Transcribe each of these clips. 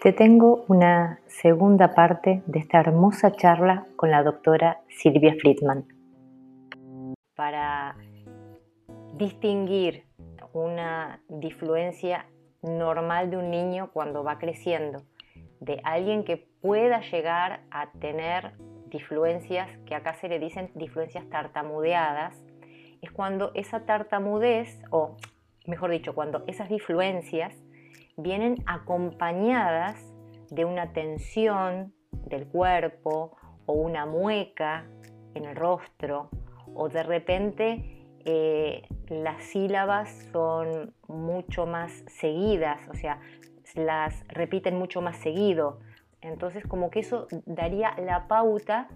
Te tengo una segunda parte de esta hermosa charla con la doctora Silvia Friedman. Para distinguir una difluencia normal de un niño cuando va creciendo, de alguien que pueda llegar a tener difluencias, que acá se le dicen difluencias tartamudeadas, es cuando esa tartamudez, o mejor dicho, cuando esas difluencias vienen acompañadas de una tensión del cuerpo o una mueca en el rostro o de repente eh, las sílabas son mucho más seguidas, o sea, las repiten mucho más seguido. Entonces como que eso daría la pauta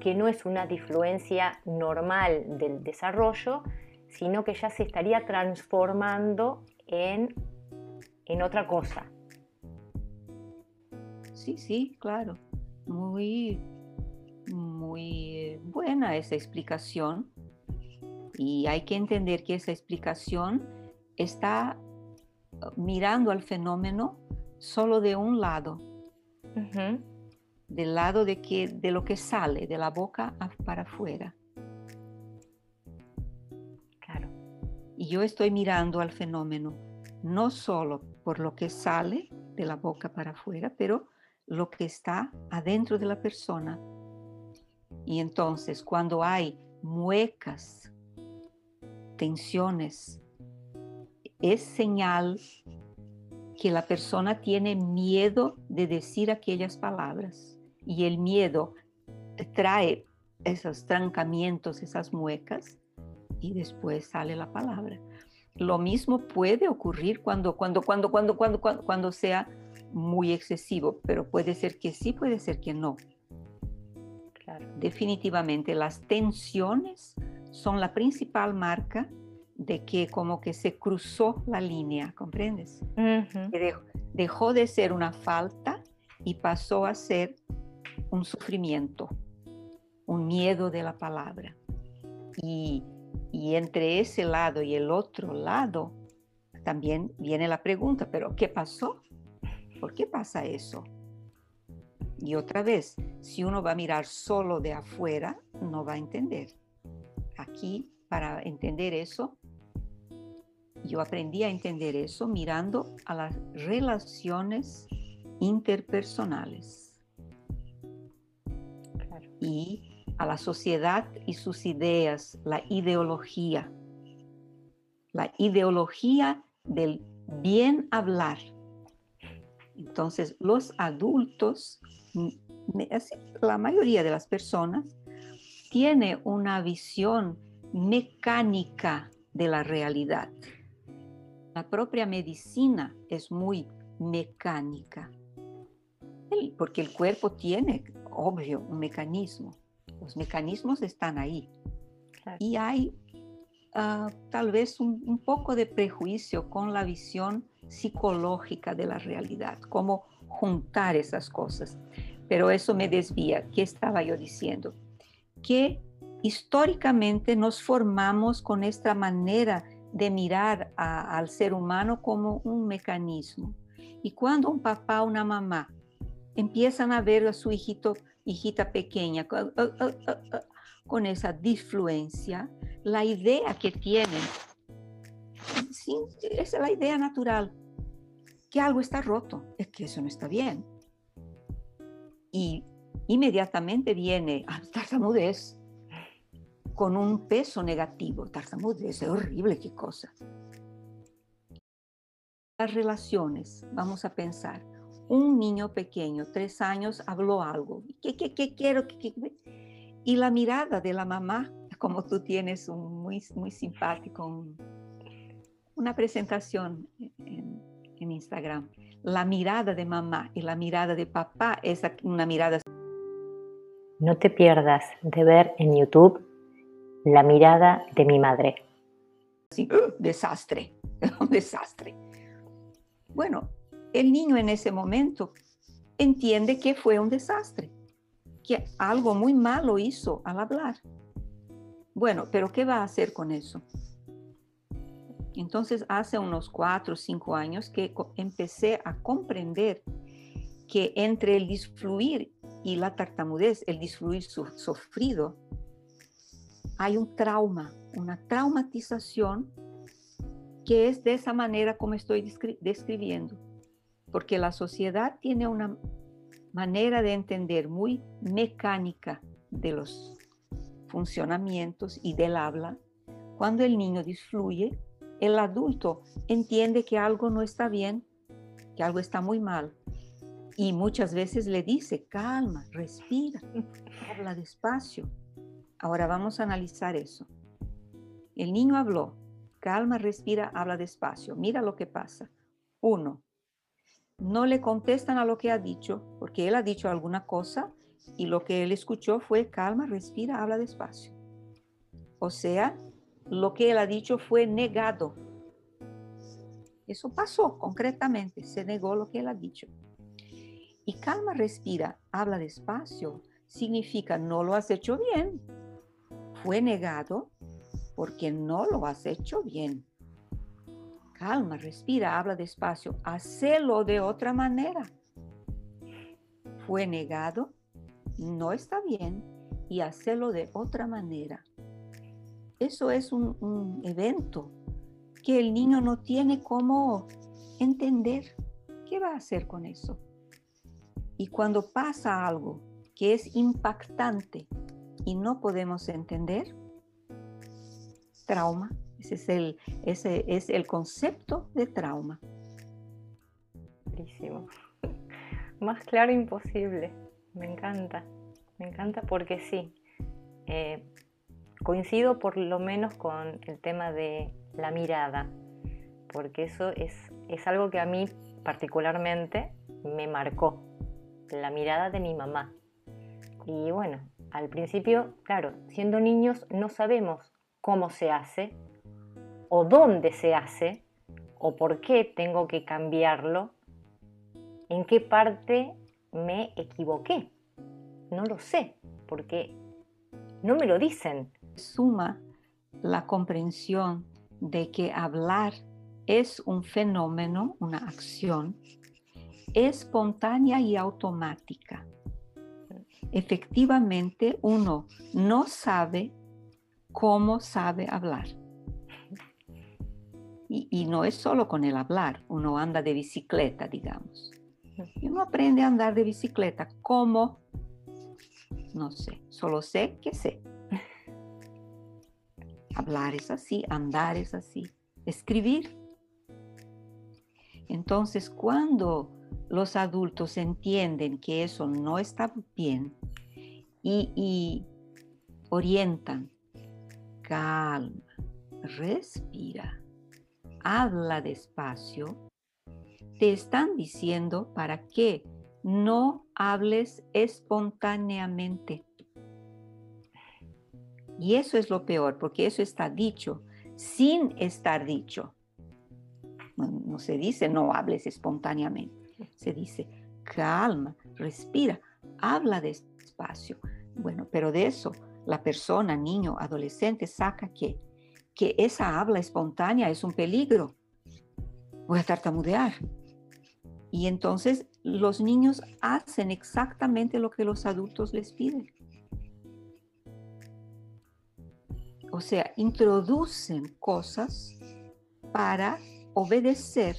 que no es una difluencia normal del desarrollo, sino que ya se estaría transformando en, en otra cosa. Sí, sí, claro. Muy, muy buena esa explicación. Y hay que entender que esa explicación está uh, mirando al fenómeno solo de un lado, del lado de, que, de lo que sale de la boca para afuera. Claro. Y yo estoy mirando al fenómeno no solo por lo que sale de la boca para afuera, pero lo que está adentro de la persona. Y entonces cuando hay muecas, tensiones, es señal que la persona tiene miedo de decir aquellas palabras. Y el miedo trae esos trancamientos, esas muecas, y después sale la palabra. Lo mismo puede ocurrir cuando, cuando, cuando, cuando, cuando, cuando, cuando sea muy excesivo, pero puede ser que sí, puede ser que no. Definitivamente las tensiones son la principal marca de que como que se cruzó la línea, ¿comprendes? dejó, de ser una falta y pasó a ser un sufrimiento, un miedo de la palabra. y entre ese lado y el otro lado también viene la pregunta, pero ¿qué pasó? ¿Por qué pasa eso? Y otra vez, si uno va a mirar solo de afuera, no va a entender. Aquí, para entender eso, yo aprendí a entender eso mirando a las relaciones interpersonales y a la sociedad y sus ideas, la ideología, la ideología del bien hablar entonces, los adultos, la mayoría de las personas, tiene una visión mecánica de la realidad. La propia medicina es muy mecánica, porque el cuerpo tiene, obvio, un mecanismo. Los mecanismos están ahí. Y hay ah, tal vez un poco de prejuicio con la visión psicológica de la realidad, cómo juntar esas cosas. Pero eso me desvía. ¿Qué estaba yo diciendo? Que históricamente nos formamos con esta manera de mirar al ser humano como un mecanismo. Y cuando un papá o una mamá empiezan a ver a su hijito, hijita pequeña con, uh, uh, uh, con esa disfluencia, la idea que tienen esa es la idea natural, que algo está roto, es que eso no está bien. Y inmediatamente viene ah, tartamudez con un peso negativo. Tartamudez es horrible, qué cosa. Las relaciones, vamos a pensar. Un niño pequeño, tres años, habló algo. ¿Qué, qué, qué quiero? Y la mirada de la mamá, como tú tienes un muy, muy simpático, una presentación en, Instagram. La mirada de mamá y la mirada de papá es una mirada. No te pierdas de ver en YouTube la mirada de mi madre. Sí, desastre, un desastre. Bueno, el niño en ese momento entiende que fue un desastre, que algo muy malo hizo al hablar. Bueno, pero ¿qué va a hacer con eso? Entonces, hace unos cuatro o cinco años que empecé a comprender que entre el disfluir y la tartamudez, el disfluir sufrido, hay un trauma, una traumatización que es de esa manera como estoy describiendo, porque la sociedad tiene una manera de entender muy mecánica de los funcionamientos y del habla. Cuando el niño disfluye, el adulto entiende que algo no está bien, que algo está muy mal. Y muchas veces le dice, calma, respira, habla despacio. Ahora vamos a analizar eso. El niño habló, calma, respira, habla despacio. Mira lo que pasa. Uno, no le contestan a lo que ha dicho, porque él ha dicho alguna cosa y lo que él escuchó fue calma, respira, habla despacio. O sea, lo que él ha dicho fue negado. Eso pasó concretamente, se negó lo que él ha dicho. Y calma, respira, habla despacio, significa no lo has hecho bien. Fue negado porque no lo has hecho bien. Calma, respira, habla despacio, hacelo de otra manera. Fue negado, no está bien y hacelo de otra manera. Eso es un, evento que el niño no tiene cómo entender. ¿Qué va a hacer con eso? Y cuando pasa algo que es impactante y no podemos entender, trauma. Ese es el, ese es el concepto de trauma. Buenísimo. Más claro imposible. Me encanta. Me encanta porque sí. Eh, coincido por lo menos con el tema de la mirada, porque eso es, es algo que a mí particularmente me marcó, la mirada de mi mamá. Y bueno, al principio, claro, siendo niños no sabemos cómo se hace, o dónde se hace, o por qué tengo que cambiarlo, en qué parte me equivoqué. No lo sé, porque no me lo dicen suma la comprensión de que hablar es un fenómeno, una acción espontánea y automática. Efectivamente, uno no sabe cómo sabe hablar. Y, no es solo con el hablar, uno anda de bicicleta, digamos. Y uno aprende a andar de bicicleta. ¿Cómo? No sé, solo sé que sé. Hablar es así, andar es así, escribir. Entonces, cuando los adultos entienden que eso no está bien y, orientan, calma, respira, habla despacio, te están diciendo para que no hables espontáneamente. Y eso es lo peor, porque eso está dicho sin estar dicho. No, se dice no hables espontáneamente, se dice calma, respira, habla despacio. Bueno, pero de eso la persona, niño, adolescente, saca que, que esa habla espontánea es un peligro. Voy a tartamudear. Y entonces los niños hacen exactamente lo que los adultos les piden. o sea, introducen cosas para obedecer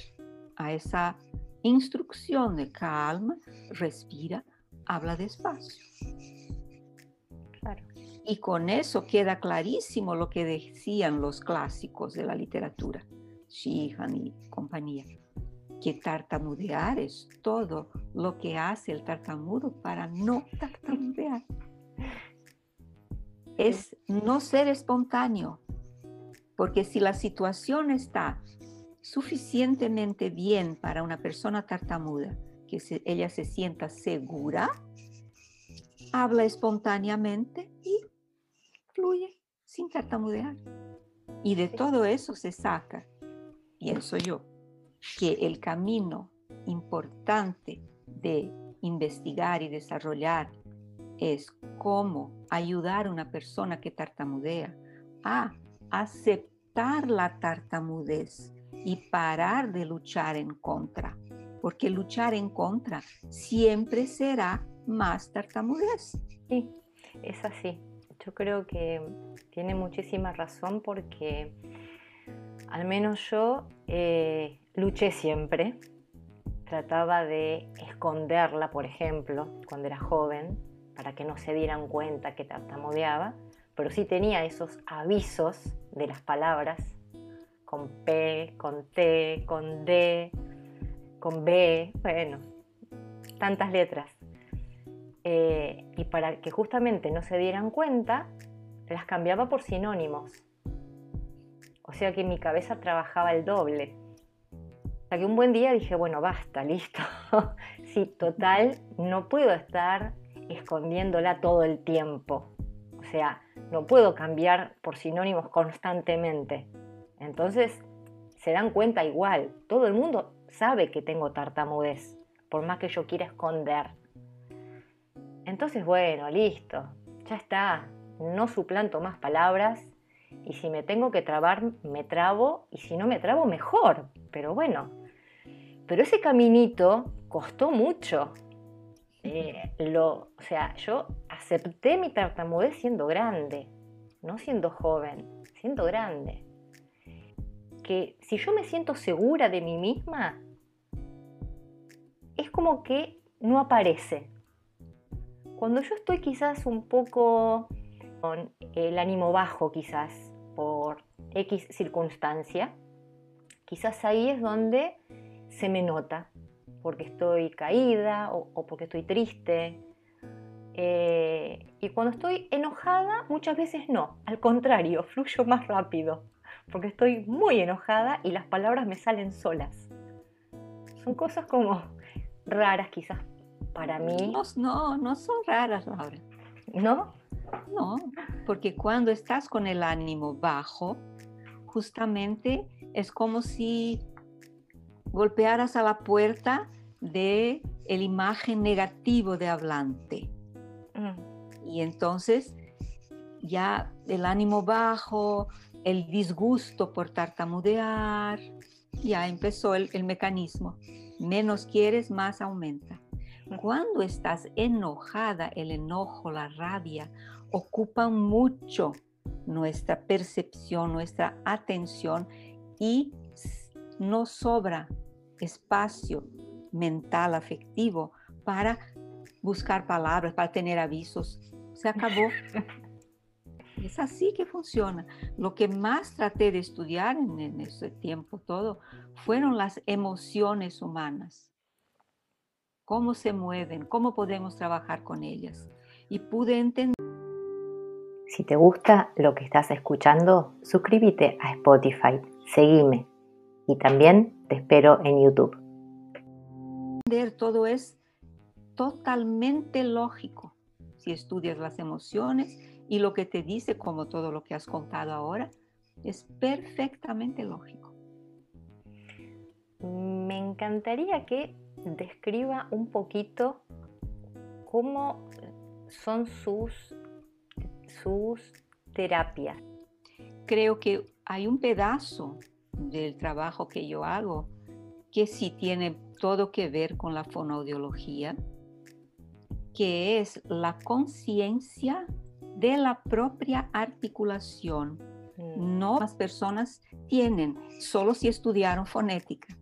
a esa instrucción de calma, respira, habla despacio. Y con eso queda clarísimo lo que decían los clásicos de la literatura, Sheehan y compañía, que tartamudear es todo lo que hace el tartamudo para no tartamudear. Es no ser espontáneo, porque si la situación está suficientemente bien para una persona tartamuda, que ella se sienta segura, habla espontáneamente y fluye sin tartamudear. Y de todo eso se saca, pienso yo, que el camino importante de investigar y desarrollar es cómo ayudar a una persona que tartamudea a aceptar la tartamudez y parar de luchar en contra. porque luchar en contra siempre será más tartamudez. Sí, es así. Yo creo que tiene muchísima razón porque al menos yo eh, luché siempre. Trataba de esconderla, por ejemplo, cuando era joven, para que no se dieran cuenta que tartamudeaba, pero sí tenía esos avisos de las palabras con P, con T, con D, con B, bueno, tantas letras. Eh, y para que justamente no se dieran cuenta, las cambiaba por sinónimos. O sea que mi cabeza trabajaba el doble. Hasta que un buen día dije, bueno, basta, listo. sí, total, no puedo estar escondiéndola todo el tiempo. O sea, no puedo cambiar por sinónimos constantemente. Entonces, se dan cuenta igual. Todo el mundo sabe que tengo tartamudez, por más que yo quiera esconder. Entonces, bueno, listo, ya está. No suplanto más palabras y si me tengo que trabar, me trabo y si no me trabo, mejor. Pero bueno, pero ese caminito costó mucho. Eh, lo, o sea, yo acepté mi tartamudez siendo grande, no siendo joven, siendo grande. Que si yo me siento segura de mí misma, es como que no aparece. Cuando yo estoy quizás un poco con el ánimo bajo, quizás por X circunstancia, quizás ahí es donde se me nota, porque estoy caída o, porque estoy triste. Eh, y cuando estoy enojada, muchas veces no, al contrario, fluyo más rápido, porque estoy muy enojada y las palabras me salen solas. Son cosas como raras quizás para mí. No, no, son raras, Laura. ¿No? No, porque cuando estás con el ánimo bajo, justamente es como si golpearas a la puerta de el imagen negativo de hablante. Mm. Y entonces ya el ánimo bajo, el disgusto por tartamudear, ya empezó el, el mecanismo. Menos quieres, más aumenta. Cuando estás enojada, el enojo, la rabia, ocupan mucho nuestra percepción, nuestra atención y no sobra espacio mental, afectivo para buscar palabras, para tener avisos. Se acabó. Es así que funciona. Lo que más traté de estudiar en, en ese tiempo todo fueron las emociones humanas cómo se mueven, cómo podemos trabajar con ellas. Y pude entender. Si te gusta lo que estás escuchando, suscríbete a Spotify, seguime y también te espero en YouTube. Todo es totalmente lógico si estudias las emociones y lo que te dice, como todo lo que has contado ahora, es perfectamente lógico. Me encantaría que describa un poquito cómo son sus, sus terapias. Creo que hay un pedazo del trabajo que yo hago que sí tiene todo que ver con la fonoaudiología, que es la conciencia de la propia articulación. Mm. No las personas tienen, solo si estudiaron fonética,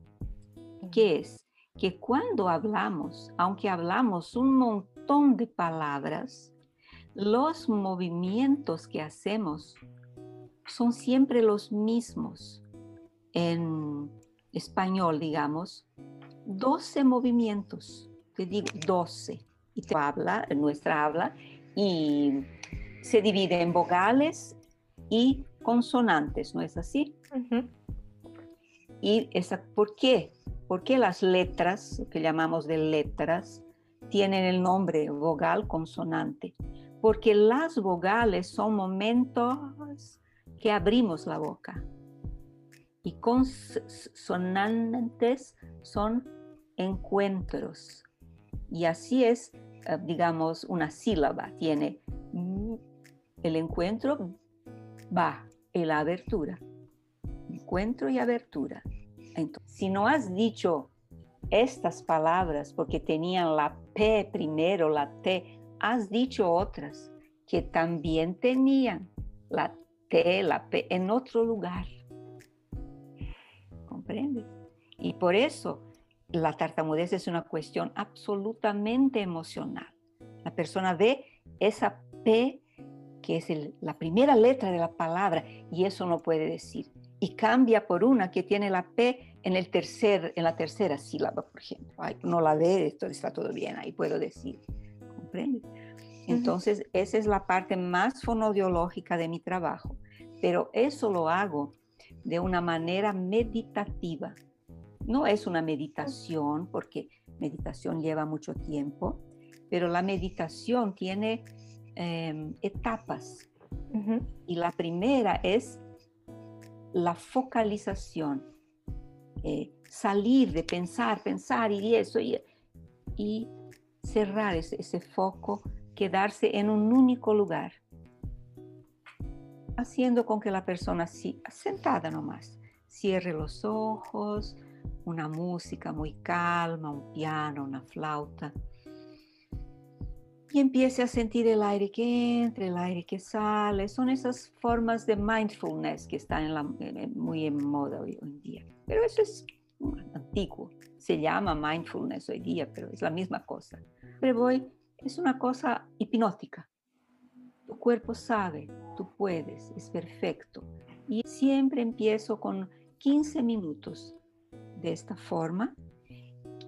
que es que cuando hablamos, aunque hablamos un montón de palabras, los movimientos que hacemos son siempre los mismos. En español, digamos, 12 movimientos, te digo 12, y te habla, nuestra habla, y se divide en vocales y consonantes, ¿no es así? Y esa, ¿por qué? ¿Por qué las letras, que llamamos de letras, tienen el nombre vogal consonante? Porque las vogales son momentos que abrimos la boca y consonantes son encuentros. Y así es, eh, digamos, una sílaba. Tiene el encuentro, va, y la abertura. Encuentro y abertura si no has dicho estas palabras, porque tenían la P primero, la T, has dicho otras que también tenían la T, la P en otro lugar. ¿Comprendes? Y por eso la tartamudez es una cuestión absolutamente emocional. La persona ve esa P que es la primera letra de la palabra y eso no puede decir. Y cambia por una que tiene la P en, el tercer, en la tercera sílaba, por ejemplo. no la ve, esto está todo bien, ahí puedo decir. ¿Comprende? Entonces, esa es la parte más fonodiológica de mi trabajo. Pero eso lo hago de una manera meditativa. No es una meditación, porque meditación lleva mucho tiempo, pero la meditación tiene Em, etapas. Y la primera es la focalización, eh, salir de pensar, pensar y eso, y, cerrar ese, ese, foco, quedarse en un único lugar, haciendo con que la persona, si, sentada nomás, cierre los ojos, una música muy calma, un piano, una flauta, y empiece a sentir el aire que entra, el aire que sale. Son esas formas de mindfulness que están en la, muy en moda hoy, en día. Pero eso es antiguo. Se llama mindfulness hoy día, pero es la misma cosa. Pero voy, es una cosa hipnótica. Tu cuerpo sabe, tú puedes, es perfecto. Y siempre empiezo con 15 minutos de esta forma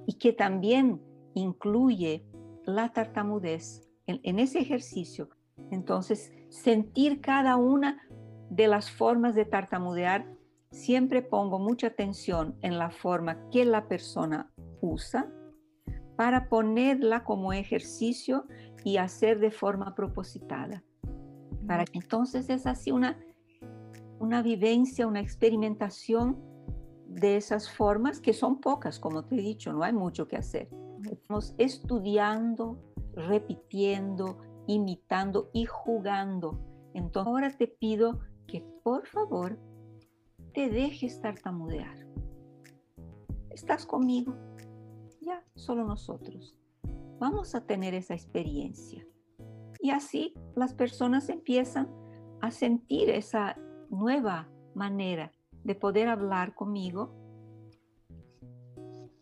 y que también incluye la tartamudez en, ese ejercicio. Entonces, sentir cada una de las formas de tartamudear, siempre pongo mucha atención en la forma que la persona usa para ponerla como ejercicio y hacer de forma propositada. Para, entonces es así una, una vivencia, una experimentación de esas formas que son pocas, como te he dicho, no hay mucho que hacer. Estamos estudiando, repitiendo, imitando y jugando. Entonces ahora te pido que por favor te dejes tartamudear. ¿Estás conmigo? Ya, solo nosotros. Vamos a tener esa experiencia. Y así las personas empiezan a sentir esa nueva manera de poder hablar conmigo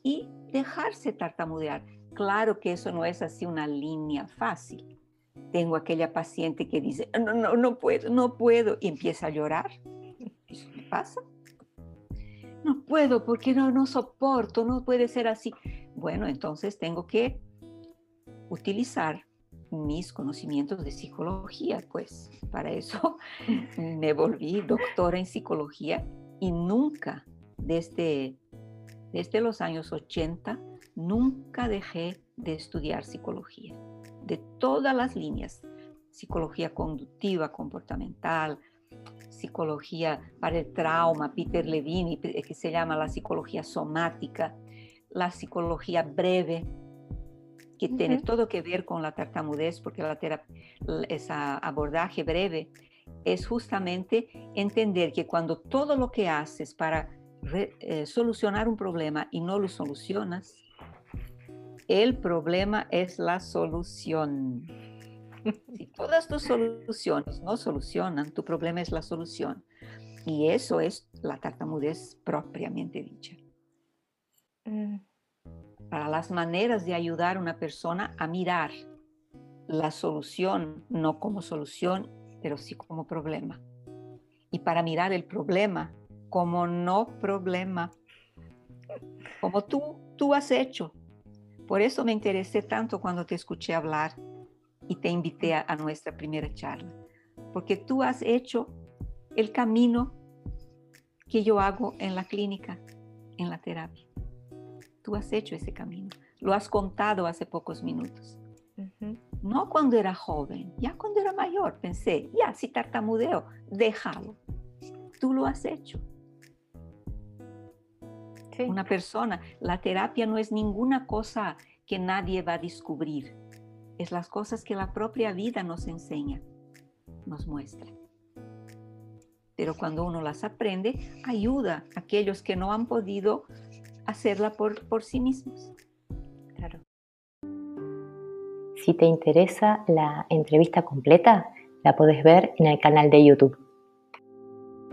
y dejarse tartamudear. Claro que eso no es así una línea fácil. Tengo aquella paciente que dice, no, no, no puedo, no puedo, y empieza a llorar. ¿Eso qué pasa? No puedo porque no, no soporto, no puede ser así. Bueno, entonces tengo que utilizar mis conocimientos de psicología, pues para eso me volví doctora en psicología y nunca desde desde los años 80 nunca dejé de estudiar psicología, de todas las líneas, psicología conductiva, comportamental, psicología para el trauma, Peter Levine, que se llama la psicología somática, la psicología breve, que tiene todo que ver con la tartamudez, porque la ese abordaje breve es justamente entender que cuando todo lo que haces para eh, solucionar un problema y no lo solucionas, el problema es la solución. Si todas tus soluciones no solucionan, tu problema es la solución. Y eso es la tartamudez propiamente dicha. Mm. Para las maneras de ayudar a una persona a mirar la solución, no como solución, pero sí como problema. Y para mirar el problema como no problema, como tú, tú has hecho. Por eso me interesé tanto cuando te escuché hablar y te invité a, nuestra primera charla, porque tú has hecho el camino que yo hago en la clínica, en la terapia. Tú has hecho ese camino, lo has contado hace pocos minutos. No cuando era joven, ya cuando era mayor, pensé, ya si tartamudeo, déjalo. Tú lo has hecho. Una persona, la terapia no es ninguna cosa que nadie va a descubrir, es las cosas que la propia vida nos enseña, nos muestra. Pero cuando uno las aprende, ayuda a aquellos que no han podido hacerla por, por sí mismos. Claro. Si te interesa la entrevista completa, la puedes ver en el canal de YouTube.